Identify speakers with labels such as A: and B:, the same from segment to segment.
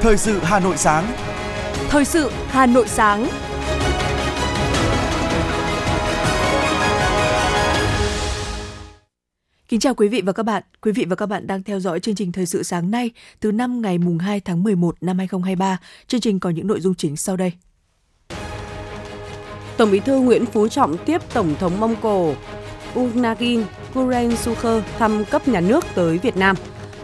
A: Thời sự Hà Nội sáng.
B: Thời sự Hà Nội sáng. Kính chào quý vị và các bạn. Quý vị và các bạn đang theo dõi chương trình Thời sự sáng nay thứ năm ngày mùng 2 tháng 11 năm 2023. Chương trình có những nội dung chính sau đây.
C: Tổng Bí thư Nguyễn Phú Trọng tiếp Tổng thống Mông Cổ Unagin Kuren Sukher thăm cấp nhà nước tới Việt Nam.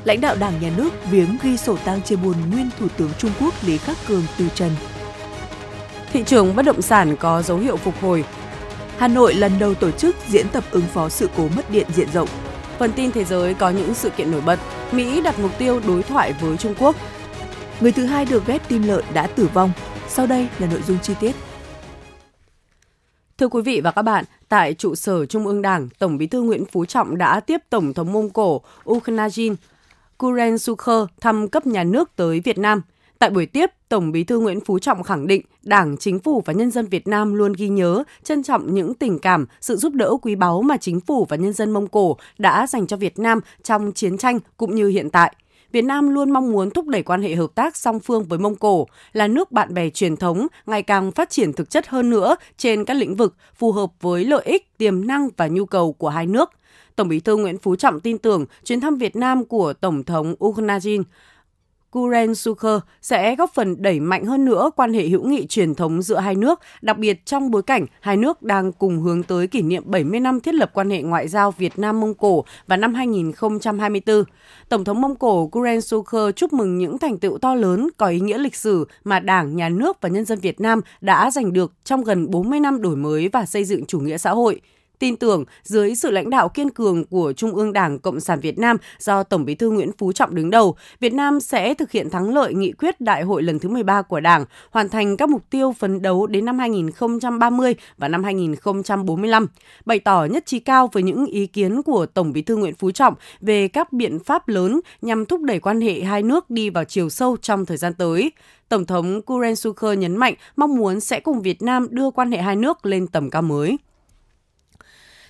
B: Lãnh đạo Đảng Nhà nước viếng ghi sổ tang chia buồn nguyên Thủ tướng Trung Quốc Lý Khắc Cường từ trần.
C: Thị trường bất động sản có dấu hiệu phục hồi.
B: Hà Nội lần đầu tổ chức diễn tập ứng phó sự cố mất điện diện rộng.
C: Phần tin thế giới có những sự kiện nổi bật. Mỹ đặt mục tiêu đối thoại với Trung Quốc.
B: Người thứ hai được ghép tim lợn đã tử vong. Sau đây là nội dung chi tiết.
C: Thưa quý vị và các bạn, tại trụ sở Trung ương Đảng, Tổng Bí thư Nguyễn Phú Trọng đã tiếp Tổng thống Mông Cổ Ukhnajin Kuren Sukher thăm cấp nhà nước tới Việt Nam. Tại buổi tiếp, Tổng Bí thư Nguyễn Phú Trọng khẳng định Đảng, Chính phủ và nhân dân Việt Nam luôn ghi nhớ, trân trọng những tình cảm, sự giúp đỡ quý báu mà Chính phủ và nhân dân Mông Cổ đã dành cho Việt Nam trong chiến tranh cũng như hiện tại. Việt Nam luôn mong muốn thúc đẩy quan hệ hợp tác song phương với Mông Cổ, là nước bạn bè truyền thống, ngày càng phát triển thực chất hơn nữa trên các lĩnh vực phù hợp với lợi ích, tiềm năng và nhu cầu của hai nước. Tổng Bí thư Nguyễn Phú Trọng tin tưởng chuyến thăm Việt Nam của Tổng thống Ukhnajin Kuren Sukher sẽ góp phần đẩy mạnh hơn nữa quan hệ hữu nghị truyền thống giữa hai nước, đặc biệt trong bối cảnh hai nước đang cùng hướng tới kỷ niệm 70 năm thiết lập quan hệ ngoại giao Việt Nam Mông Cổ vào năm 2024. Tổng thống Mông Cổ Kuren Sukher chúc mừng những thành tựu to lớn có ý nghĩa lịch sử mà Đảng, Nhà nước và nhân dân Việt Nam đã giành được trong gần 40 năm đổi mới và xây dựng chủ nghĩa xã hội tin tưởng dưới sự lãnh đạo kiên cường của Trung ương Đảng Cộng sản Việt Nam do Tổng Bí thư Nguyễn Phú Trọng đứng đầu, Việt Nam sẽ thực hiện thắng lợi nghị quyết đại hội lần thứ 13 của Đảng, hoàn thành các mục tiêu phấn đấu đến năm 2030 và năm 2045. Bày tỏ nhất trí cao với những ý kiến của Tổng Bí thư Nguyễn Phú Trọng về các biện pháp lớn nhằm thúc đẩy quan hệ hai nước đi vào chiều sâu trong thời gian tới. Tổng thống Kuren Sukher nhấn mạnh mong muốn sẽ cùng Việt Nam đưa quan hệ hai nước lên tầm cao mới.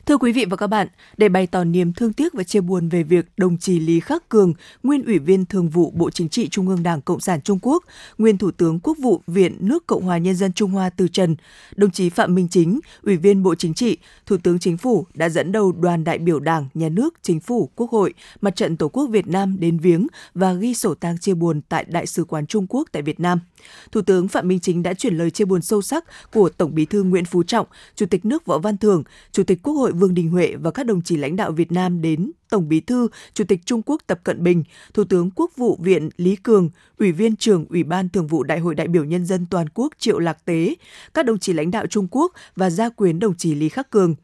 B: Thưa quý vị và các bạn, để bày tỏ niềm thương tiếc và chia buồn về việc đồng chí Lý Khắc Cường, nguyên ủy viên thường vụ Bộ Chính trị Trung ương Đảng Cộng sản Trung Quốc, nguyên Thủ tướng Quốc vụ Viện nước Cộng hòa Nhân dân Trung Hoa từ trần, đồng chí Phạm Minh Chính, ủy viên Bộ Chính trị, Thủ tướng Chính phủ đã dẫn đầu đoàn đại biểu Đảng, Nhà nước, Chính phủ, Quốc hội, Mặt trận Tổ quốc Việt Nam đến viếng và ghi sổ tang chia buồn tại Đại sứ quán Trung Quốc tại Việt Nam. Thủ tướng Phạm Minh Chính đã chuyển lời chia buồn sâu sắc của Tổng Bí thư Nguyễn Phú Trọng, Chủ tịch nước Võ Văn Thưởng, Chủ tịch Quốc hội Vương Đình Huệ và các đồng chí lãnh đạo Việt Nam đến Tổng Bí thư, Chủ tịch Trung Quốc Tập Cận Bình, Thủ tướng Quốc vụ viện Lý Cường, Ủy viên trưởng Ủy ban Thường vụ Đại hội đại biểu nhân dân toàn quốc Triệu Lạc Tế, các đồng chí lãnh đạo Trung Quốc và gia quyến đồng chí Lý Khắc Cường.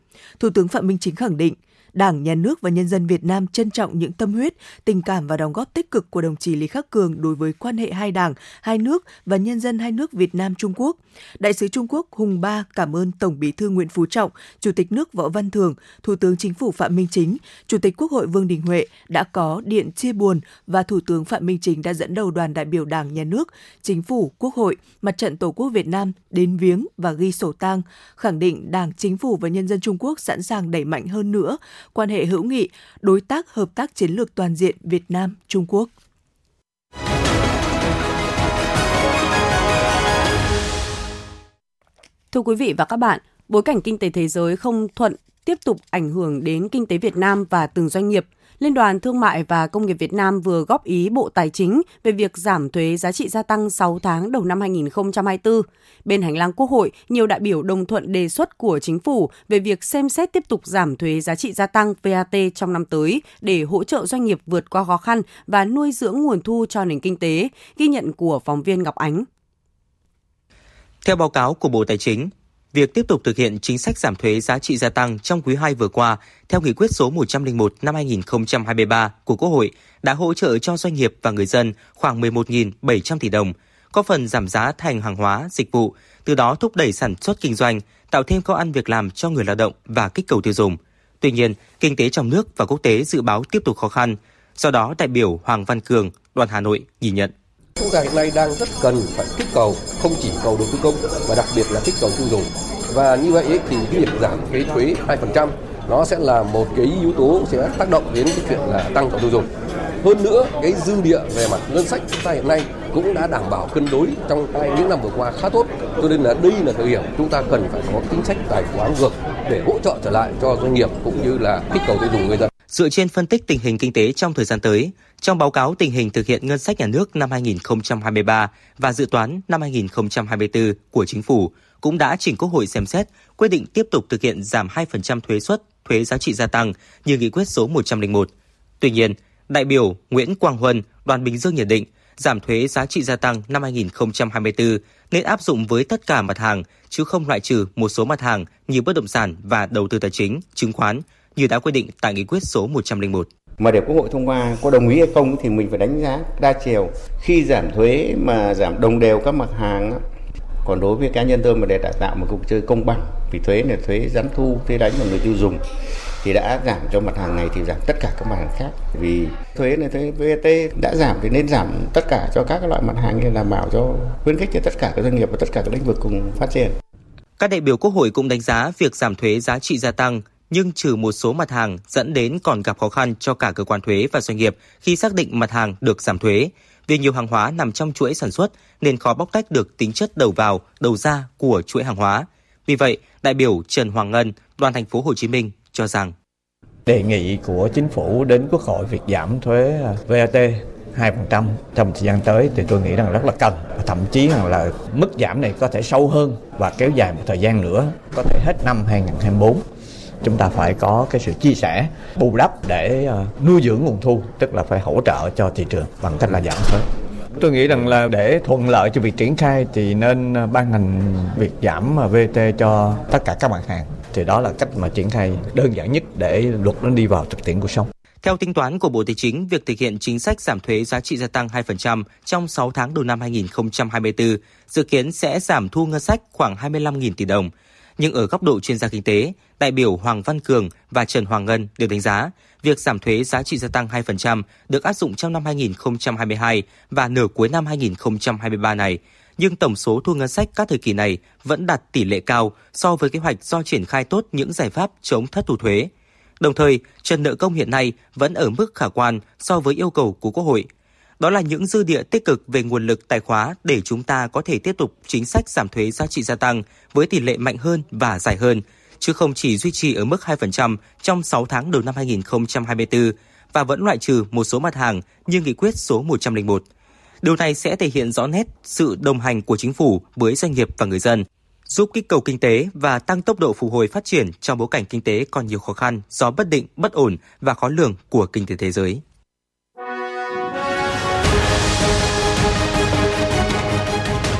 B: Thủ tướng Phạm Minh Chính khẳng định, Đảng, Nhà nước và nhân dân Việt Nam trân trọng những tâm huyết, tình cảm và đóng góp tích cực của đồng chí Lý Khắc Cường đối với quan hệ hai đảng, hai nước và nhân dân hai nước Việt Nam Trung Quốc. Đại sứ Trung Quốc Hùng Ba cảm ơn Tổng Bí thư Nguyễn Phú Trọng, Chủ tịch nước Võ Văn thường, Thủ tướng Chính phủ Phạm Minh Chính, Chủ tịch Quốc hội Vương Đình Huệ đã có điện chia buồn và Thủ tướng Phạm Minh Chính đã dẫn đầu đoàn đại biểu Đảng, Nhà nước, Chính phủ, Quốc hội, Mặt trận Tổ quốc Việt Nam đến viếng và ghi sổ tang, khẳng định Đảng, Chính phủ và nhân dân Trung Quốc sẵn sàng đẩy mạnh hơn nữa quan hệ hữu nghị, đối tác hợp tác chiến lược toàn diện Việt Nam Trung Quốc.
C: Thưa quý vị và các bạn, bối cảnh kinh tế thế giới không thuận tiếp tục ảnh hưởng đến kinh tế Việt Nam và từng doanh nghiệp – Liên đoàn Thương mại và Công nghiệp Việt Nam vừa góp ý Bộ Tài chính về việc giảm thuế giá trị gia tăng 6 tháng đầu năm 2024. Bên hành lang Quốc hội, nhiều đại biểu đồng thuận đề xuất của chính phủ về việc xem xét tiếp tục giảm thuế giá trị gia tăng VAT trong năm tới để hỗ trợ doanh nghiệp vượt qua khó khăn và nuôi dưỡng nguồn thu cho nền kinh tế, ghi nhận của phóng viên Ngọc Ánh.
D: Theo báo cáo của Bộ Tài chính, việc tiếp tục thực hiện chính sách giảm thuế giá trị gia tăng trong quý 2 vừa qua theo nghị quyết số 101 năm 2023 của Quốc hội đã hỗ trợ cho doanh nghiệp và người dân khoảng 11.700 tỷ đồng, có phần giảm giá thành hàng hóa, dịch vụ, từ đó thúc đẩy sản xuất kinh doanh, tạo thêm công ăn việc làm cho người lao động và kích cầu tiêu dùng. Tuy nhiên, kinh tế trong nước và quốc tế dự báo tiếp tục khó khăn. Do đó, đại biểu Hoàng Văn Cường, đoàn Hà Nội nhìn nhận.
E: Chúng ta hiện nay đang rất cần phải kích cầu, không chỉ cầu đầu tư công mà đặc biệt là kích cầu tiêu dùng. Và như vậy thì cái việc giảm cái thuế 2% nó sẽ là một cái yếu tố sẽ tác động đến cái chuyện là tăng cầu tiêu dùng. Hơn nữa, cái dư địa về mặt ngân sách chúng ta hiện nay cũng đã đảm bảo cân đối trong những năm vừa qua khá tốt. Cho nên là đây là thời điểm chúng ta cần phải có chính sách tài khoá ngược để hỗ trợ trở lại cho doanh nghiệp cũng như là kích cầu tiêu dùng người dân.
D: Dựa trên phân tích tình hình kinh tế trong thời gian tới, trong báo cáo tình hình thực hiện ngân sách nhà nước năm 2023 và dự toán năm 2024 của Chính phủ cũng đã chỉnh Quốc hội xem xét quyết định tiếp tục thực hiện giảm 2% thuế suất, thuế giá trị gia tăng như nghị quyết số 101. Tuy nhiên, đại biểu Nguyễn Quang Huân, đoàn Bình Dương nhận định giảm thuế giá trị gia tăng năm 2024 nên áp dụng với tất cả mặt hàng, chứ không loại trừ một số mặt hàng như bất động sản và đầu tư tài chính, chứng khoán như đã quy định tại nghị quyết số 101
A: mà để quốc hội thông qua có đồng ý hay không thì mình phải đánh giá đa chiều. Khi giảm thuế mà giảm đồng đều các mặt hàng còn đối với cá nhân tôi mà để tạo một cuộc chơi công bằng vì thuế là thuế gián thu thuế đánh vào người tiêu dùng thì đã giảm cho mặt hàng này thì giảm tất cả các mặt hàng khác. Vì thuế này thuế VAT đã giảm thì nên giảm tất cả cho các loại mặt hàng để đảm bảo cho khuyến khích cho tất cả các doanh nghiệp và tất cả các lĩnh vực cùng phát triển.
D: Các đại biểu Quốc hội cũng đánh giá việc giảm thuế giá trị gia tăng nhưng trừ một số mặt hàng dẫn đến còn gặp khó khăn cho cả cơ quan thuế và doanh nghiệp khi xác định mặt hàng được giảm thuế. Vì nhiều hàng hóa nằm trong chuỗi sản xuất nên khó bóc tách được tính chất đầu vào, đầu ra của chuỗi hàng hóa. Vì vậy, đại biểu Trần Hoàng Ngân, đoàn thành phố Hồ Chí Minh cho rằng
F: đề nghị của chính phủ đến Quốc hội việc giảm thuế à, VAT 2% trong thời gian tới thì tôi nghĩ rằng rất là cần và thậm chí rằng là mức giảm này có thể sâu hơn và kéo dài một thời gian nữa có thể hết năm 2024 chúng ta phải có cái sự chia sẻ bù đắp để ờ, nuôi dưỡng nguồn thu tức là phải hỗ trợ cho thị trường bằng cách là giảm thuế tôi nghĩ rằng là để thuận lợi cho việc triển khai thì nên ờ, ban hành việc giảm VAT cho tất cả các mặt hàng thì đó là cách mà triển khai đơn giản nhất để luật nó đi vào thực tiễn cuộc sống
D: theo tính toán của Bộ Tài chính, việc thực hiện chính sách giảm thuế giá trị gia tăng 2% trong 6 tháng đầu năm 2024 dự kiến sẽ giảm thu ngân sách khoảng 25.000 tỷ đồng. Nhưng ở góc độ chuyên gia kinh tế, đại biểu Hoàng Văn Cường và Trần Hoàng Ngân đều đánh giá việc giảm thuế giá trị gia tăng 2% được áp dụng trong năm 2022 và nửa cuối năm 2023 này, nhưng tổng số thu ngân sách các thời kỳ này vẫn đạt tỷ lệ cao so với kế hoạch do triển khai tốt những giải pháp chống thất thu thuế. Đồng thời, trần nợ công hiện nay vẫn ở mức khả quan so với yêu cầu của Quốc hội – đó là những dư địa tích cực về nguồn lực tài khóa để chúng ta có thể tiếp tục chính sách giảm thuế giá trị gia tăng với tỷ lệ mạnh hơn và dài hơn, chứ không chỉ duy trì ở mức 2% trong 6 tháng đầu năm 2024 và vẫn loại trừ một số mặt hàng như nghị quyết số 101. Điều này sẽ thể hiện rõ nét sự đồng hành của chính phủ với doanh nghiệp và người dân, giúp kích cầu kinh tế và tăng tốc độ phục hồi phát triển trong bối cảnh kinh tế còn nhiều khó khăn do bất định, bất ổn và khó lường của kinh tế thế giới.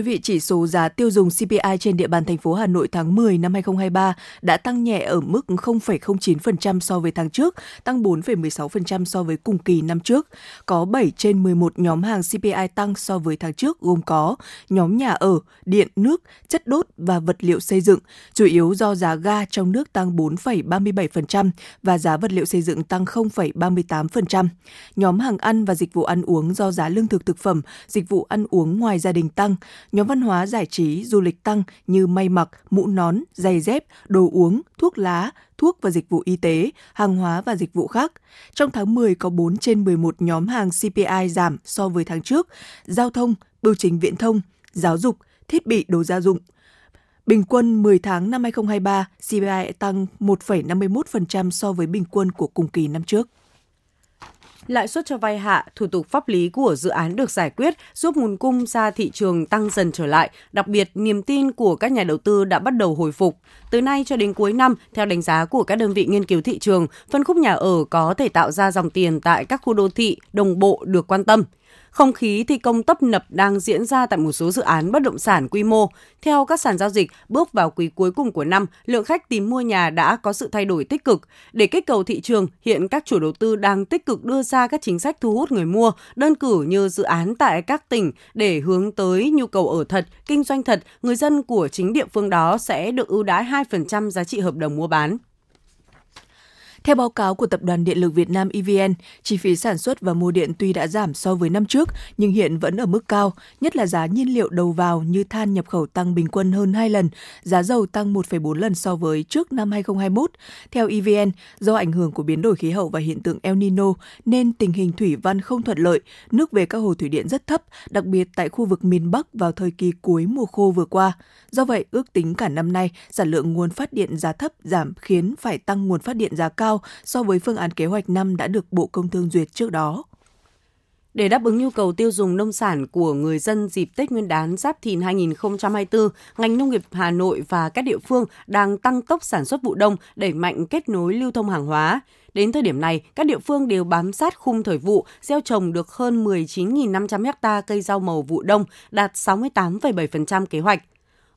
B: Quý vị, chỉ số giá tiêu dùng CPI trên địa bàn thành phố Hà Nội tháng 10 năm 2023 đã tăng nhẹ ở mức 0,09% so với tháng trước, tăng 4,16% so với cùng kỳ năm trước. Có 7 trên 11 nhóm hàng CPI tăng so với tháng trước gồm có nhóm nhà ở, điện, nước, chất đốt và vật liệu xây dựng, chủ yếu do giá ga trong nước tăng 4,37% và giá vật liệu xây dựng tăng 0,38%. Nhóm hàng ăn và dịch vụ ăn uống do giá lương thực thực phẩm, dịch vụ ăn uống ngoài gia đình tăng, nhóm văn hóa giải trí, du lịch tăng như may mặc, mũ nón, giày dép, đồ uống, thuốc lá, thuốc và dịch vụ y tế, hàng hóa và dịch vụ khác. Trong tháng 10 có 4 trên 11 nhóm hàng CPI giảm so với tháng trước, giao thông, bưu chính viễn thông, giáo dục, thiết bị đồ gia dụng. Bình quân 10 tháng năm 2023, CPI tăng 1,51% so với bình quân của cùng kỳ năm trước
C: lãi suất cho vay hạ, thủ tục pháp lý của dự án được giải quyết, giúp nguồn cung ra thị trường tăng dần trở lại, đặc biệt niềm tin của các nhà đầu tư đã bắt đầu hồi phục. Từ nay cho đến cuối năm, theo đánh giá của các đơn vị nghiên cứu thị trường, phân khúc nhà ở có thể tạo ra dòng tiền tại các khu đô thị đồng bộ được quan tâm. Không khí thi công tấp nập đang diễn ra tại một số dự án bất động sản quy mô. Theo các sàn giao dịch, bước vào quý cuối cùng của năm, lượng khách tìm mua nhà đã có sự thay đổi tích cực. Để kích cầu thị trường, hiện các chủ đầu tư đang tích cực đưa ra các chính sách thu hút người mua, đơn cử như dự án tại các tỉnh để hướng tới nhu cầu ở thật, kinh doanh thật, người dân của chính địa phương đó sẽ được ưu đãi 2% giá trị hợp đồng mua bán.
B: Theo báo cáo của Tập đoàn Điện lực Việt Nam EVN, chi phí sản xuất và mua điện tuy đã giảm so với năm trước nhưng hiện vẫn ở mức cao, nhất là giá nhiên liệu đầu vào như than nhập khẩu tăng bình quân hơn 2 lần, giá dầu tăng 1,4 lần so với trước năm 2021. Theo EVN, do ảnh hưởng của biến đổi khí hậu và hiện tượng El Nino nên tình hình thủy văn không thuận lợi, nước về các hồ thủy điện rất thấp, đặc biệt tại khu vực miền Bắc vào thời kỳ cuối mùa khô vừa qua. Do vậy, ước tính cả năm nay, sản lượng nguồn phát điện giá thấp giảm khiến phải tăng nguồn phát điện giá cao so với phương án kế hoạch năm đã được Bộ Công Thương duyệt trước đó.
C: Để đáp ứng nhu cầu tiêu dùng nông sản của người dân dịp Tết Nguyên đán Giáp Thìn 2024, ngành nông nghiệp Hà Nội và các địa phương đang tăng tốc sản xuất vụ đông, đẩy mạnh kết nối lưu thông hàng hóa. Đến thời điểm này, các địa phương đều bám sát khung thời vụ, gieo trồng được hơn 19.500 ha cây rau màu vụ đông, đạt 68,7% kế hoạch.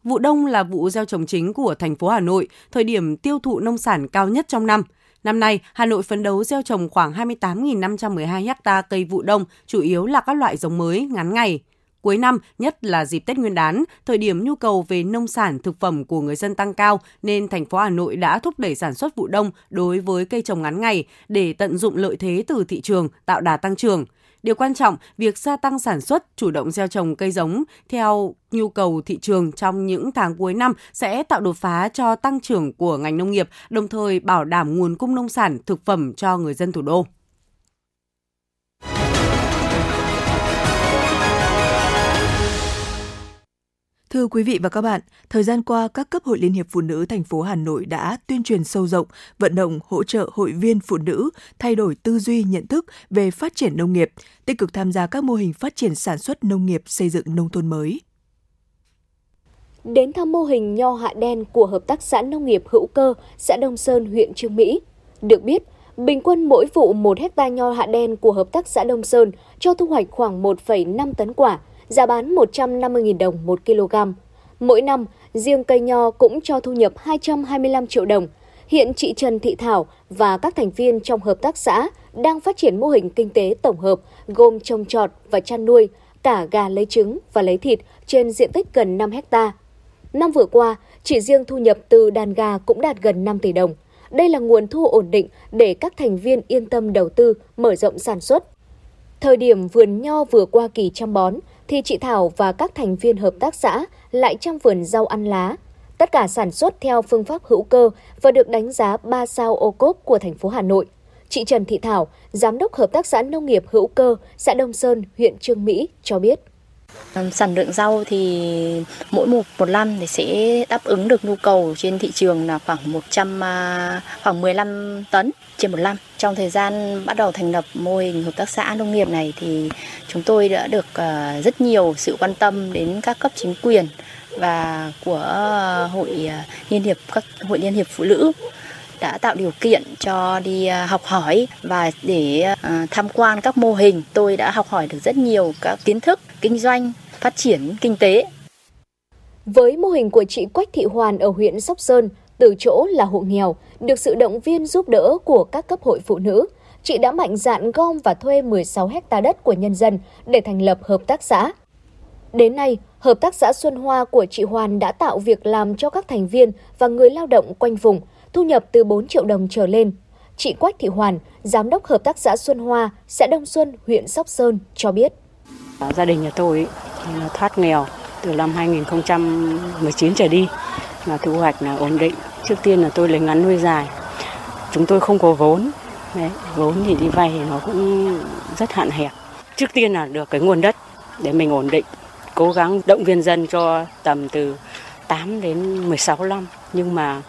C: Vụ đông là vụ gieo trồng chính của thành phố Hà Nội, thời điểm tiêu thụ nông sản cao nhất trong năm. Năm nay, Hà Nội phấn đấu gieo trồng khoảng 28.512 ha cây vụ đông, chủ yếu là các loại giống mới ngắn ngày. Cuối năm, nhất là dịp Tết Nguyên đán, thời điểm nhu cầu về nông sản, thực phẩm của người dân tăng cao nên thành phố Hà Nội đã thúc đẩy sản xuất vụ đông đối với cây trồng ngắn ngày để tận dụng lợi thế từ thị trường, tạo đà tăng trưởng. Điều quan trọng, việc gia tăng sản xuất, chủ động gieo trồng cây giống theo nhu cầu thị trường trong những tháng cuối năm sẽ tạo đột phá cho tăng trưởng của ngành nông nghiệp, đồng thời bảo đảm nguồn cung nông sản, thực phẩm cho người dân thủ đô.
B: Thưa quý vị và các bạn, thời gian qua các cấp hội Liên hiệp Phụ nữ thành phố Hà Nội đã tuyên truyền sâu rộng, vận động hỗ trợ hội viên phụ nữ thay đổi tư duy nhận thức về phát triển nông nghiệp, tích cực tham gia các mô hình phát triển sản xuất nông nghiệp xây dựng nông thôn mới.
G: Đến thăm mô hình nho hạ đen của Hợp tác xã Nông nghiệp hữu cơ xã Đông Sơn, huyện Trương Mỹ. Được biết, bình quân mỗi vụ 1 hecta nho hạ đen của Hợp tác xã Đông Sơn cho thu hoạch khoảng 1,5 tấn quả – giá bán 150.000 đồng 1 kg. Mỗi năm, riêng cây nho cũng cho thu nhập 225 triệu đồng. Hiện chị Trần Thị Thảo và các thành viên trong hợp tác xã đang phát triển mô hình kinh tế tổng hợp gồm trồng trọt và chăn nuôi, cả gà lấy trứng và lấy thịt trên diện tích gần 5 hecta. Năm vừa qua, chỉ riêng thu nhập từ đàn gà cũng đạt gần 5 tỷ đồng. Đây là nguồn thu ổn định để các thành viên yên tâm đầu tư, mở rộng sản xuất. Thời điểm vườn nho vừa qua kỳ chăm bón, thì chị Thảo và các thành viên hợp tác xã lại chăm vườn rau ăn lá. Tất cả sản xuất theo phương pháp hữu cơ và được đánh giá 3 sao ô cốp của thành phố Hà Nội. Chị Trần Thị Thảo, Giám đốc Hợp tác xã Nông nghiệp hữu cơ xã Đông Sơn, huyện Trương Mỹ cho biết.
H: Sản lượng rau thì mỗi một một năm thì sẽ đáp ứng được nhu cầu trên thị trường là khoảng 100 à, khoảng 15 tấn trên một năm. Trong thời gian bắt đầu thành lập mô hình hợp tác xã nông nghiệp này thì chúng tôi đã được à, rất nhiều sự quan tâm đến các cấp chính quyền và của hội à, liên hiệp các, hội liên hiệp phụ nữ đã tạo điều kiện cho đi à, học hỏi và để à, tham quan các mô hình tôi đã học hỏi được rất nhiều các kiến thức kinh doanh, phát triển kinh tế.
G: Với mô hình của chị Quách Thị Hoàn ở huyện Sóc Sơn, từ chỗ là hộ nghèo, được sự động viên giúp đỡ của các cấp hội phụ nữ, chị đã mạnh dạn gom và thuê 16 hecta đất của nhân dân để thành lập hợp tác xã. Đến nay, hợp tác xã Xuân Hoa của chị Hoàn đã tạo việc làm cho các thành viên và người lao động quanh vùng, thu nhập từ 4 triệu đồng trở lên. Chị Quách Thị Hoàn, giám đốc hợp tác xã Xuân Hoa, xã Đông Xuân, huyện Sóc Sơn cho biết.
I: Ờ, gia đình nhà tôi là thoát nghèo từ năm 2019 trở đi là thu hoạch là ổn định. Trước tiên là tôi lấy ngắn nuôi dài. Chúng tôi không có vốn. Đấy, vốn thì đi vay thì nó cũng rất hạn hẹp. Trước tiên là được cái nguồn đất để mình ổn định. Cố gắng động viên dân cho tầm từ 8 đến 16 năm. Nhưng mà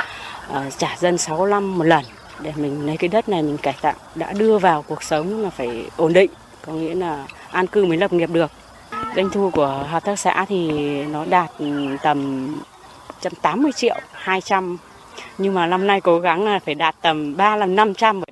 I: Ờ, trả dân 6 năm một lần để mình lấy cái đất này mình cải tạo đã đưa vào cuộc sống là phải ổn định có nghĩa là an cư mới lập nghiệp được. Doanh thu của hợp tác xã thì nó đạt ừ, tầm 180 triệu, 200 nhưng mà năm nay cố gắng là phải đạt tầm 3 lần 500.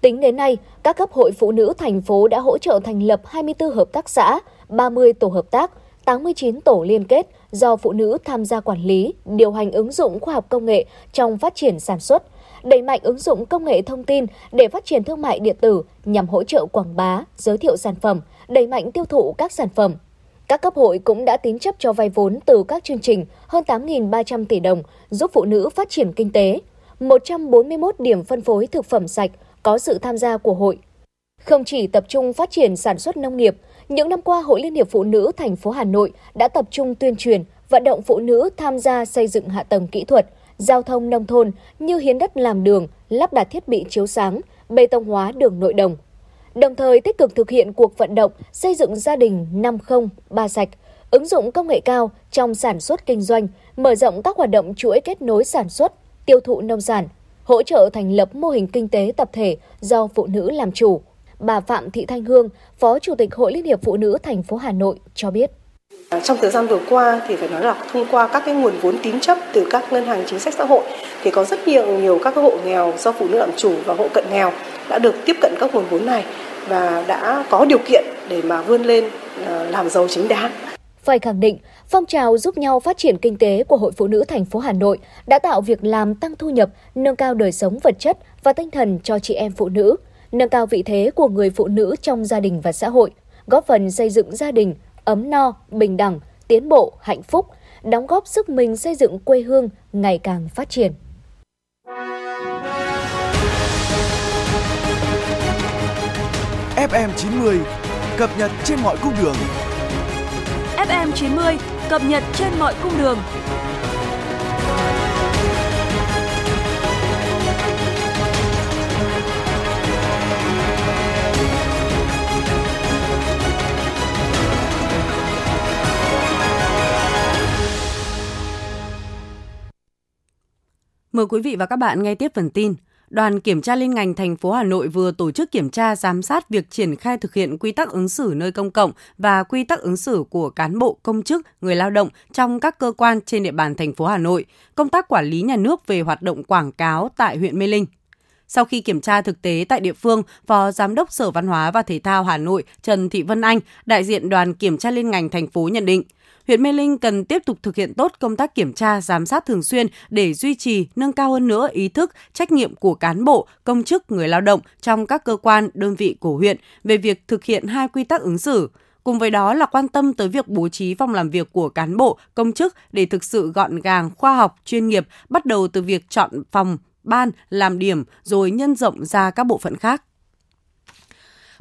G: Tính đến nay, các cấp hội phụ nữ thành phố đã hỗ trợ thành lập 24 hợp tác xã, 30 tổ hợp tác, 89 tổ liên kết do phụ nữ tham gia quản lý, điều hành ứng dụng khoa học công nghệ trong phát triển sản xuất, đẩy mạnh ứng dụng công nghệ thông tin để phát triển thương mại điện tử nhằm hỗ trợ quảng bá, giới thiệu sản phẩm, đẩy mạnh tiêu thụ các sản phẩm. Các cấp hội cũng đã tín chấp cho vay vốn từ các chương trình hơn 8.300 tỷ đồng giúp phụ nữ phát triển kinh tế, 141 điểm phân phối thực phẩm sạch có sự tham gia của hội. Không chỉ tập trung phát triển sản xuất nông nghiệp, những năm qua Hội Liên hiệp Phụ nữ thành phố Hà Nội đã tập trung tuyên truyền, vận động phụ nữ tham gia xây dựng hạ tầng kỹ thuật, giao thông nông thôn như hiến đất làm đường, lắp đặt thiết bị chiếu sáng, bê tông hóa đường nội đồng. Đồng thời tích cực thực hiện cuộc vận động xây dựng gia đình 50 ba sạch, ứng dụng công nghệ cao trong sản xuất kinh doanh, mở rộng các hoạt động chuỗi kết nối sản xuất, tiêu thụ nông sản, hỗ trợ thành lập mô hình kinh tế tập thể do phụ nữ làm chủ. Bà Phạm Thị Thanh Hương, Phó Chủ tịch Hội Liên hiệp Phụ nữ thành phố Hà Nội cho biết.
J: Trong thời gian vừa qua thì phải nói là thông qua các cái nguồn vốn tín chấp từ các ngân hàng chính sách xã hội thì có rất nhiều nhiều các hộ nghèo do phụ nữ làm chủ và hộ cận nghèo đã được tiếp cận các nguồn vốn này và đã có điều kiện để mà vươn lên ờ, làm giàu chính đáng.
G: Phải khẳng định, phong trào giúp nhau phát triển kinh tế của Hội Phụ nữ thành phố Hà Nội đã tạo việc làm tăng thu nhập, nâng cao đời sống vật chất và tinh thần cho chị em phụ nữ, nâng cao vị thế của người phụ nữ trong gia đình và xã hội, góp phần xây dựng gia đình ấm no, bình đẳng, tiến bộ, hạnh phúc, đóng góp sức mình xây dựng quê hương ngày càng phát triển.
K: FM 90 cập nhật trên mọi cung đường.
L: FM 90 cập nhật trên mọi cung đường.
C: Mời quý vị và các bạn nghe tiếp phần tin. Đoàn kiểm tra liên ngành thành phố Hà Nội vừa tổ chức kiểm tra giám sát việc triển khai thực hiện quy tắc ứng xử nơi công cộng và quy tắc ứng xử của cán bộ, công chức, người lao động trong các cơ quan trên địa bàn thành phố Hà Nội, công tác quản lý nhà nước về hoạt động quảng cáo tại huyện Mê Linh. Sau khi kiểm tra thực tế tại địa phương, Phó Giám đốc Sở Văn hóa và Thể thao Hà Nội Trần Thị Vân Anh, đại diện đoàn kiểm tra liên ngành thành phố nhận định, huyện Mê Linh cần tiếp tục thực hiện tốt công tác kiểm tra, giám sát thường xuyên để duy trì, nâng cao hơn nữa ý thức, trách nhiệm của cán bộ, công chức, người lao động trong các cơ quan, đơn vị của huyện về việc thực hiện hai quy tắc ứng xử. Cùng với đó là quan tâm tới việc bố trí phòng làm việc của cán bộ, công chức để thực sự gọn gàng, khoa học, chuyên nghiệp, bắt đầu từ việc chọn phòng, ban, làm điểm rồi nhân rộng ra các bộ phận khác.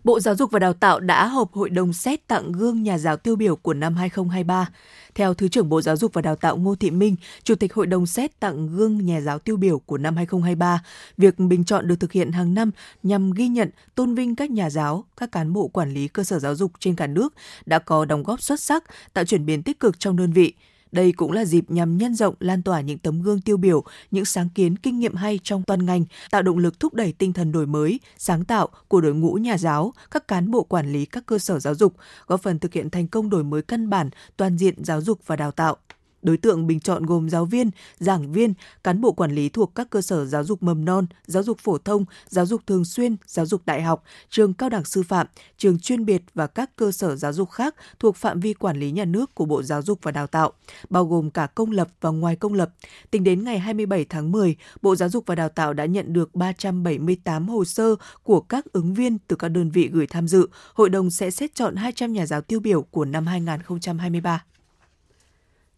B: Bộ Giáo dục và Đào tạo đã họp hội đồng xét tặng gương nhà giáo tiêu biểu của năm 2023. Theo Thứ trưởng Bộ Giáo dục và Đào tạo Ngô Thị Minh, Chủ tịch Hội đồng xét tặng gương nhà giáo tiêu biểu của năm 2023, việc bình chọn được thực hiện hàng năm nhằm ghi nhận, tôn vinh các nhà giáo, các cán bộ quản lý cơ sở giáo dục trên cả nước đã có đóng góp xuất sắc, tạo chuyển biến tích cực trong đơn vị – đây cũng là dịp nhằm nhân rộng lan tỏa những tấm gương tiêu biểu, những sáng kiến kinh nghiệm hay trong toàn ngành, tạo động lực thúc đẩy tinh thần đổi mới, sáng tạo của đội ngũ nhà giáo, các cán bộ quản lý các cơ sở giáo dục, góp phần thực hiện thành công đổi mới căn bản, toàn diện giáo dục và đào tạo. Đối tượng bình chọn gồm giáo viên, giảng viên, cán bộ quản lý thuộc các cơ sở giáo dục mầm non, giáo dục phổ thông, giáo dục thường xuyên, giáo dục đại học, trường cao đẳng sư phạm, trường chuyên biệt và các cơ sở giáo dục khác thuộc phạm vi quản lý nhà nước của Bộ Giáo dục và Đào tạo, bao gồm cả công lập và ngoài công lập. Tính đến ngày 27 tháng 10, Bộ Giáo dục và Đào tạo đã nhận được 378 hồ sơ của các ứng viên từ các đơn vị gửi tham dự. Hội đồng sẽ xét chọn 200 nhà giáo tiêu biểu của năm 2023.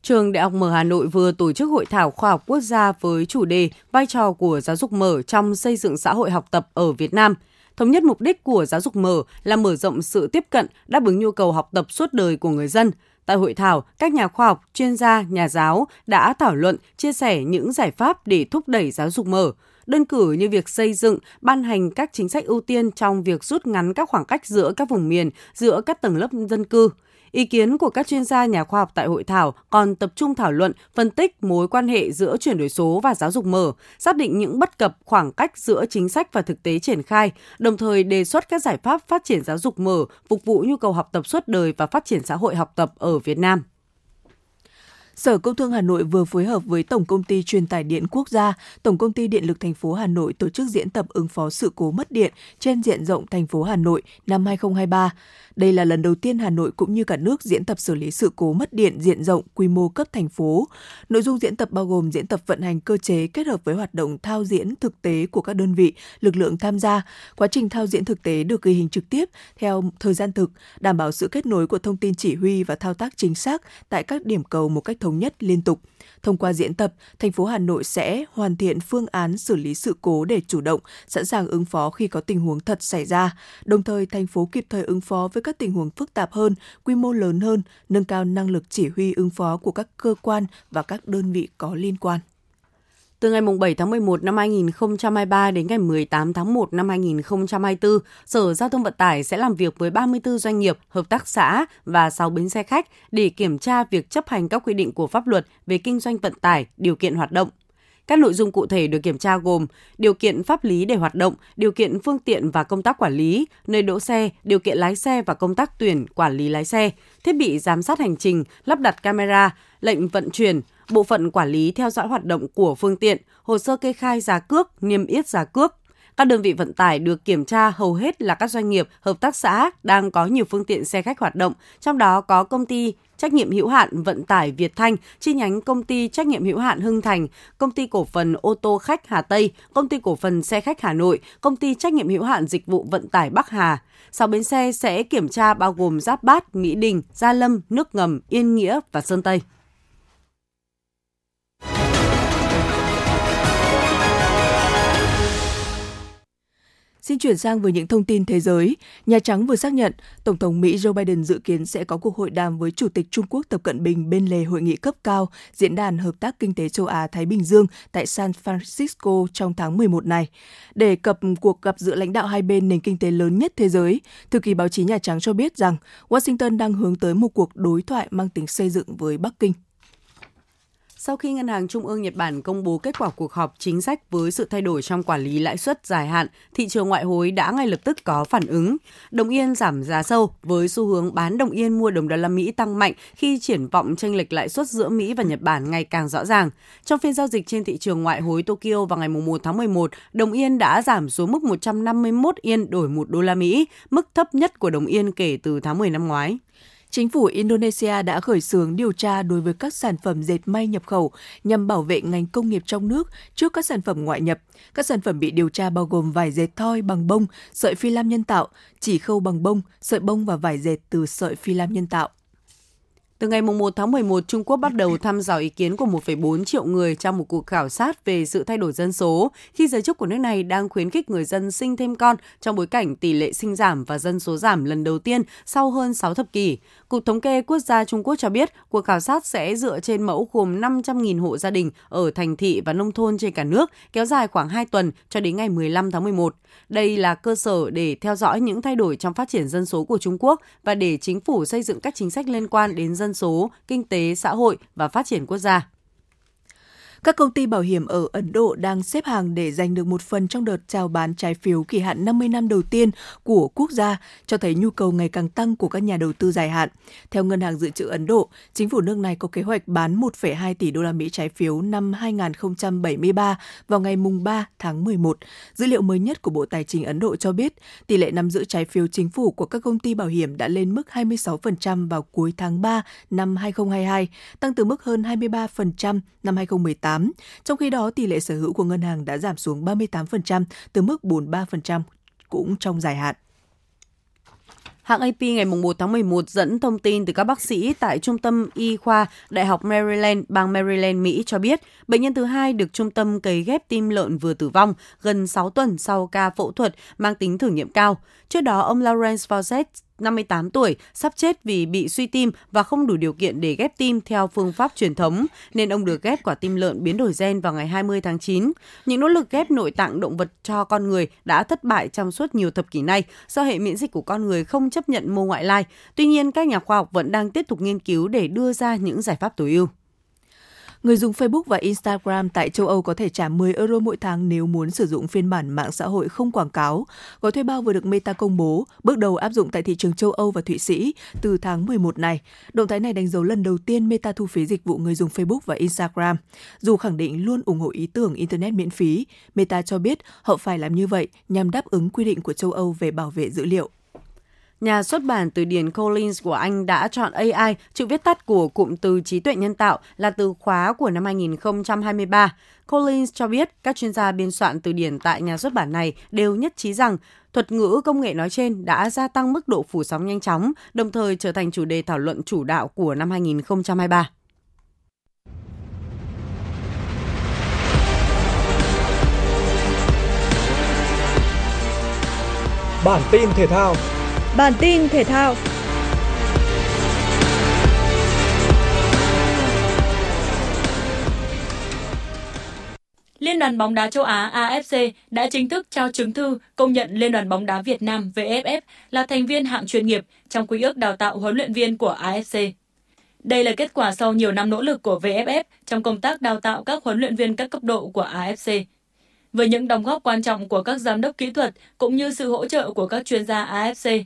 C: Trường Đại học Mở Hà Nội vừa tổ chức hội thảo khoa học quốc gia với chủ đề vai trò của giáo dục mở trong xây dựng xã hội học tập ở Việt Nam. Thống nhất mục đích của giáo dục mở là mở rộng sự tiếp cận, đáp ứng nhu cầu học tập suốt đời của người dân. Tại hội thảo, các nhà khoa học, chuyên gia, nhà giáo đã thảo luận, chia sẻ những giải pháp để thúc đẩy giáo dục mở. Đơn cử như việc xây dựng, ban hành các chính sách ưu tiên trong việc rút ngắn các khoảng cách giữa các vùng miền, giữa các tầng lớp dân cư – Ý kiến của các chuyên gia nhà khoa học tại hội thảo còn tập trung thảo luận, phân tích mối quan hệ giữa chuyển đổi số và giáo dục mở, xác định những bất cập khoảng cách giữa chính sách và thực tế triển khai, đồng thời đề xuất các giải pháp phát triển giáo dục mở, phục vụ nhu cầu học tập suốt đời và phát triển xã hội học tập ở Việt Nam.
B: Sở Công Thương Hà Nội vừa phối hợp với Tổng Công ty Truyền tải điện Quốc gia, Tổng Công ty Điện lực thành phố Hà Nội tổ chức diễn tập ứng phó sự cố mất điện trên diện rộng thành phố Hà Nội năm 2023. Đây là lần đầu tiên Hà Nội cũng như cả nước diễn tập xử lý sự cố mất điện diện rộng quy mô cấp thành phố. Nội dung diễn tập bao gồm diễn tập vận hành cơ chế kết hợp với hoạt động thao diễn thực tế của các đơn vị, lực lượng tham gia. Quá trình thao diễn thực tế được ghi hình trực tiếp theo thời gian thực, đảm bảo sự kết nối của thông tin chỉ huy và thao tác chính xác tại các điểm cầu một cách thống nhất liên tục. Thông qua diễn tập, thành phố Hà Nội sẽ hoàn thiện phương án xử lý sự cố để chủ động, sẵn sàng ứng phó khi có tình huống thật xảy ra. Đồng thời, thành phố kịp thời ứng phó với các tình huống phức tạp hơn, quy mô lớn hơn, nâng cao năng lực chỉ huy ứng phó của các cơ quan và các đơn vị có liên quan.
C: Từ ngày 7 tháng 11 năm 2023 đến ngày 18 tháng 1 năm 2024, Sở Giao thông Vận tải sẽ làm việc với 34 doanh nghiệp, hợp tác xã và 6 bến xe khách để kiểm tra việc chấp hành các quy định của pháp luật về kinh doanh vận tải, điều kiện hoạt động. Các nội dung cụ thể được kiểm tra gồm điều kiện pháp lý để hoạt động, điều kiện phương tiện và công tác quản lý, nơi đỗ xe, điều kiện lái xe và công tác tuyển quản lý lái xe, thiết bị giám sát hành trình, lắp đặt camera, lệnh vận chuyển, bộ phận quản lý theo dõi hoạt động của phương tiện, hồ sơ kê khai giá cước, niêm yết giá cước. Các đơn vị vận tải được kiểm tra hầu hết là các doanh nghiệp, hợp tác xã đang có nhiều phương tiện xe khách hoạt động, trong đó có công ty trách nhiệm hữu hạn vận tải Việt Thanh, chi nhánh công ty trách nhiệm hữu hạn Hưng Thành, công ty cổ phần ô tô khách Hà Tây, công ty cổ phần xe khách Hà Nội, công ty trách nhiệm hữu hạn dịch vụ vận tải Bắc Hà. Sau bến xe sẽ kiểm tra bao gồm Giáp Bát, Mỹ Đình, Gia Lâm, Nước Ngầm, Yên Nghĩa và Sơn Tây.
B: Xin chuyển sang với những thông tin thế giới. Nhà Trắng vừa xác nhận Tổng thống Mỹ Joe Biden dự kiến sẽ có cuộc hội đàm với Chủ tịch Trung Quốc Tập Cận Bình bên lề hội nghị cấp cao Diễn đàn Hợp tác Kinh tế châu Á-Thái Bình Dương tại San Francisco trong tháng 11 này. Để cập cuộc gặp giữa lãnh đạo hai bên nền kinh tế lớn nhất thế giới, thư ký báo chí Nhà Trắng cho biết rằng Washington đang hướng tới một cuộc đối thoại mang tính xây dựng với Bắc Kinh.
C: Sau khi Ngân hàng Trung ương Nhật Bản công bố kết quả cuộc họp chính sách với sự thay đổi trong quản lý lãi suất dài hạn, thị trường ngoại hối đã ngay lập tức có phản ứng. Đồng yên giảm giá sâu với xu hướng bán đồng yên mua đồng đô la Mỹ tăng mạnh khi triển vọng chênh lệch lãi suất giữa Mỹ và Nhật Bản ngày càng rõ ràng. Trong phiên giao dịch trên thị trường ngoại hối Tokyo vào ngày 1 tháng 11, đồng yên đã giảm xuống mức 151 yên đổi 1 đô la Mỹ, mức thấp nhất của đồng yên kể từ tháng 10 năm ngoái.
B: Chính phủ Indonesia đã khởi xướng điều tra đối với các sản phẩm dệt may nhập khẩu nhằm bảo vệ ngành công nghiệp trong nước trước các sản phẩm ngoại nhập. Các sản phẩm bị điều tra bao gồm vải dệt thoi bằng bông, sợi phi lam nhân tạo, chỉ khâu bằng bông, sợi bông và vải dệt từ sợi phi lam nhân tạo.
C: Từ ngày 1 tháng 11, Trung Quốc bắt đầu thăm dò ý kiến của 1,4 triệu người trong một cuộc khảo sát về sự thay đổi dân số, khi giới chức của nước này đang khuyến khích người dân sinh thêm con trong bối cảnh tỷ lệ sinh giảm và dân số giảm lần đầu tiên sau hơn 6 thập kỷ. Cục Thống kê Quốc gia Trung Quốc cho biết cuộc khảo sát sẽ dựa trên mẫu gồm 500.000 hộ gia đình ở thành thị và nông thôn trên cả nước, kéo dài khoảng 2 tuần cho đến ngày 15 tháng 11. Đây là cơ sở để theo dõi những thay đổi trong phát triển dân số của Trung Quốc và để chính phủ xây dựng các chính sách liên quan đến dân số, kinh tế, xã hội và phát triển quốc gia.
B: Các công ty bảo hiểm ở Ấn Độ đang xếp hàng để giành được một phần trong đợt chào bán trái phiếu kỳ hạn 50 năm đầu tiên của quốc gia, cho thấy nhu cầu ngày càng tăng của các nhà đầu tư dài hạn. Theo Ngân hàng Dự trữ Ấn Độ, chính phủ nước này có kế hoạch bán 1,2 tỷ đô la Mỹ trái phiếu năm 2073 vào ngày mùng 3 tháng 11. Dữ liệu mới nhất của Bộ Tài chính Ấn Độ cho biết, tỷ lệ nắm giữ trái phiếu chính phủ của các công ty bảo hiểm đã lên mức 26% vào cuối tháng 3 năm 2022, tăng từ mức hơn 23% năm 2018 2018. Trong khi đó, tỷ lệ sở hữu của ngân hàng đã giảm xuống 38% từ mức 43% cũng trong dài hạn.
C: Hãng AP ngày 1 tháng 11 dẫn thông tin từ các bác sĩ tại Trung tâm Y khoa Đại học Maryland, bang Maryland, Mỹ cho biết bệnh nhân thứ hai được trung tâm cấy ghép tim lợn vừa tử vong gần 6 tuần sau ca phẫu thuật mang tính thử nghiệm cao. Trước đó, ông Lawrence Fawcett 58 tuổi, sắp chết vì bị suy tim và không đủ điều kiện để ghép tim theo phương pháp truyền thống, nên ông được ghép quả tim lợn biến đổi gen vào ngày 20 tháng 9. Những nỗ lực ghép nội tạng động vật cho con người đã thất bại trong suốt nhiều thập kỷ nay do hệ miễn dịch của con người không chấp nhận mô ngoại lai. Tuy nhiên, các nhà khoa học vẫn đang tiếp tục nghiên cứu để đưa ra những giải pháp tối ưu.
B: Người dùng Facebook và Instagram tại châu Âu có thể trả 10 euro mỗi tháng nếu muốn sử dụng phiên bản mạng xã hội không quảng cáo. Gói thuê bao vừa được Meta công bố, bước đầu áp dụng tại thị trường châu Âu và Thụy Sĩ từ tháng 11 này. Động thái này đánh dấu lần đầu tiên Meta thu phí dịch vụ người dùng Facebook và Instagram. Dù khẳng định luôn ủng hộ ý tưởng Internet miễn phí, Meta cho biết họ phải làm như vậy nhằm đáp ứng quy định của châu Âu về bảo vệ dữ liệu.
C: Nhà xuất bản từ điển Collins của Anh đã chọn AI, chữ viết tắt của cụm từ trí tuệ nhân tạo, là từ khóa của năm 2023. Collins cho biết các chuyên gia biên soạn từ điển tại nhà xuất bản này đều nhất trí rằng thuật ngữ công nghệ nói trên đã gia tăng mức độ phủ sóng nhanh chóng, đồng thời trở thành chủ đề thảo luận chủ đạo của năm 2023.
K: Bản tin thể thao
L: Bản tin thể thao Liên đoàn bóng đá châu Á AFC đã chính thức trao chứng thư công nhận Liên đoàn bóng đá Việt Nam VFF là thành viên hạng chuyên nghiệp trong quy ước đào tạo huấn luyện viên của AFC. Đây là kết quả sau nhiều năm nỗ lực của VFF trong công tác đào tạo các huấn luyện viên các cấp độ của AFC. Với những đóng góp quan trọng của các giám đốc kỹ thuật cũng như sự hỗ trợ của các chuyên gia AFC,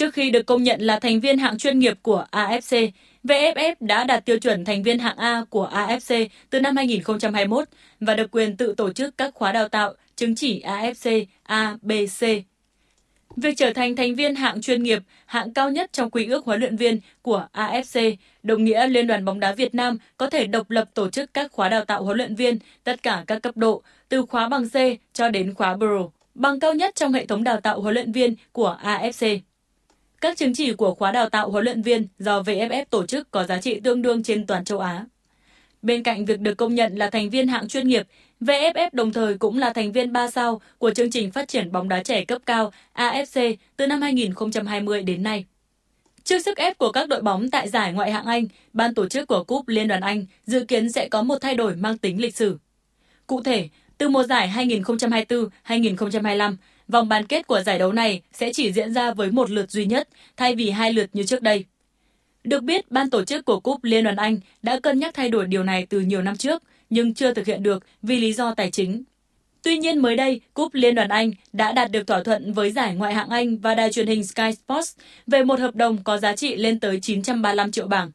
L: Trước khi được công nhận là thành viên hạng chuyên nghiệp của AFC, VFF đã đạt tiêu chuẩn thành viên hạng A của AFC từ năm 2021 và được quyền tự tổ chức các khóa đào tạo chứng chỉ AFC A, B, C. Việc trở thành thành viên hạng chuyên nghiệp, hạng cao nhất trong quy ước huấn luyện viên của AFC, đồng nghĩa Liên đoàn bóng đá Việt Nam có thể độc lập tổ chức các khóa đào tạo huấn luyện viên tất cả các cấp độ, từ khóa bằng C cho đến khóa Pro, bằng cao nhất trong hệ thống đào tạo huấn luyện viên của AFC. Các chứng chỉ của khóa đào tạo huấn luyện viên do VFF tổ chức có giá trị tương đương trên toàn châu Á. Bên cạnh việc được công nhận là thành viên hạng chuyên nghiệp, VFF đồng thời cũng là thành viên 3 sao của chương trình phát triển bóng đá trẻ cấp cao AFC từ năm 2020 đến nay. Trước sức ép của các đội bóng tại giải ngoại hạng Anh, ban tổ chức của Cúp Liên đoàn Anh dự kiến sẽ có một thay đổi mang tính lịch sử. Cụ thể, từ mùa giải 2024-2025, Vòng bán kết của giải đấu này sẽ chỉ diễn ra với một lượt duy nhất, thay vì hai lượt như trước đây. Được biết, ban tổ chức của Cúp Liên đoàn Anh đã cân nhắc thay đổi điều này từ nhiều năm trước, nhưng chưa thực hiện được vì lý do tài chính. Tuy nhiên mới đây, Cúp Liên đoàn Anh đã đạt được thỏa thuận với giải ngoại hạng Anh và đài truyền hình Sky Sports về một hợp đồng có giá trị lên tới 935 triệu bảng.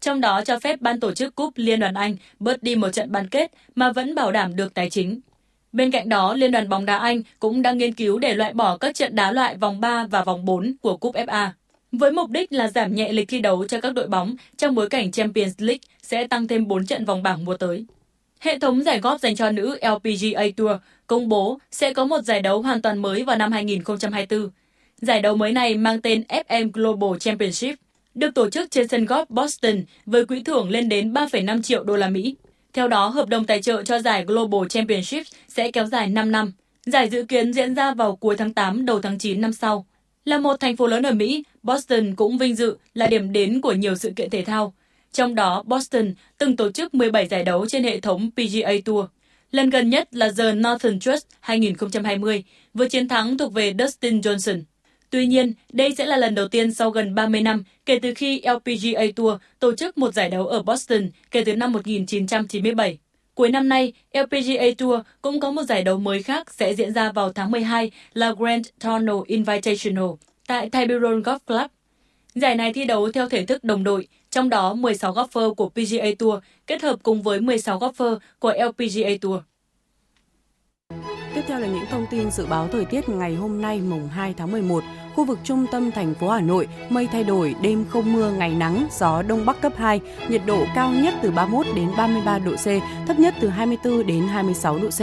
L: Trong đó cho phép ban tổ chức Cúp Liên đoàn Anh bớt đi một trận bán kết mà vẫn bảo đảm được tài chính. Bên cạnh đó, Liên đoàn bóng đá Anh cũng đang nghiên cứu để loại bỏ các trận đá loại vòng 3 và vòng 4 của Cúp FA. Với mục đích là giảm nhẹ lịch thi đấu cho các đội bóng trong bối cảnh Champions League sẽ tăng thêm 4 trận vòng bảng mùa tới. Hệ thống giải góp dành cho nữ LPGA Tour công bố sẽ có một giải đấu hoàn toàn mới vào năm 2024. Giải đấu mới này mang tên FM Global Championship, được tổ chức trên sân golf Boston với quỹ thưởng lên đến 3,5 triệu đô la Mỹ. Theo đó, hợp đồng tài trợ cho giải Global Championship sẽ kéo dài 5 năm. Giải dự kiến diễn ra vào cuối tháng 8 đầu tháng 9 năm sau. Là một thành phố lớn ở Mỹ, Boston cũng vinh dự là điểm đến của nhiều sự kiện thể thao. Trong đó, Boston từng tổ chức 17 giải đấu trên hệ thống PGA Tour. Lần gần nhất là The Northern Trust 2020 với chiến thắng thuộc về Dustin Johnson. Tuy nhiên, đây sẽ là lần đầu tiên sau gần 30 năm kể từ khi LPGA Tour tổ chức một giải đấu ở Boston kể từ năm 1997. Cuối năm nay, LPGA Tour cũng có một giải đấu mới khác sẽ diễn ra vào tháng 12 là Grand Tunnel Invitational tại Tiburon Golf Club. Giải này thi đấu theo thể thức đồng đội, trong đó 16 golfer của PGA Tour kết hợp cùng với 16 golfer của LPGA Tour.
C: Tiếp theo là những thông tin dự báo thời tiết ngày hôm nay, mùng 2 tháng 11. Khu vực trung tâm thành phố Hà Nội, mây thay đổi, đêm không mưa, ngày nắng, gió đông bắc cấp 2, nhiệt độ cao nhất từ 31 đến 33 độ C, thấp nhất từ 24 đến 26 độ C.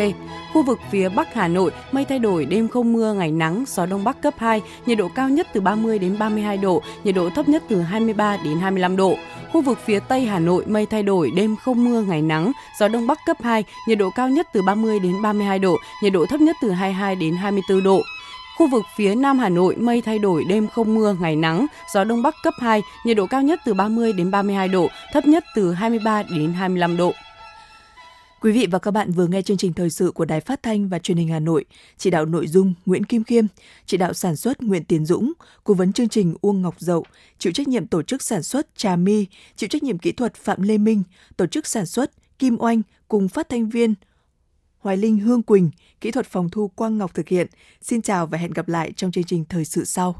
C: Khu vực phía Bắc Hà Nội, mây thay đổi, đêm không mưa, ngày nắng, gió đông bắc cấp 2, nhiệt độ cao nhất từ 30 đến 32 độ, nhiệt độ thấp nhất từ 23 đến 25 độ. Khu vực phía Tây Hà Nội mây thay đổi, đêm không mưa, ngày nắng, gió đông bắc cấp 2, nhiệt độ cao nhất từ 30 đến 32 độ, nhiệt độ thấp nhất từ 22 đến 24 độ. Khu vực phía Nam Hà Nội mây thay đổi, đêm không mưa, ngày nắng, gió đông bắc cấp 2, nhiệt độ cao nhất từ 30 đến 32 độ, thấp nhất từ 23 đến 25 độ.
B: Quý vị và các bạn vừa nghe chương trình thời sự của Đài Phát thanh và Truyền hình Hà Nội, chỉ đạo nội dung Nguyễn Kim Khiêm, chỉ đạo sản xuất Nguyễn Tiến Dũng, cố vấn chương trình Uông Ngọc Dậu, chịu trách nhiệm tổ chức sản xuất Trà Mi, chịu trách nhiệm kỹ thuật Phạm Lê Minh, tổ chức sản xuất Kim Oanh cùng phát thanh viên Hoài Linh Hương Quỳnh, kỹ thuật phòng thu Quang Ngọc thực hiện. Xin chào và hẹn gặp lại trong chương trình thời sự sau.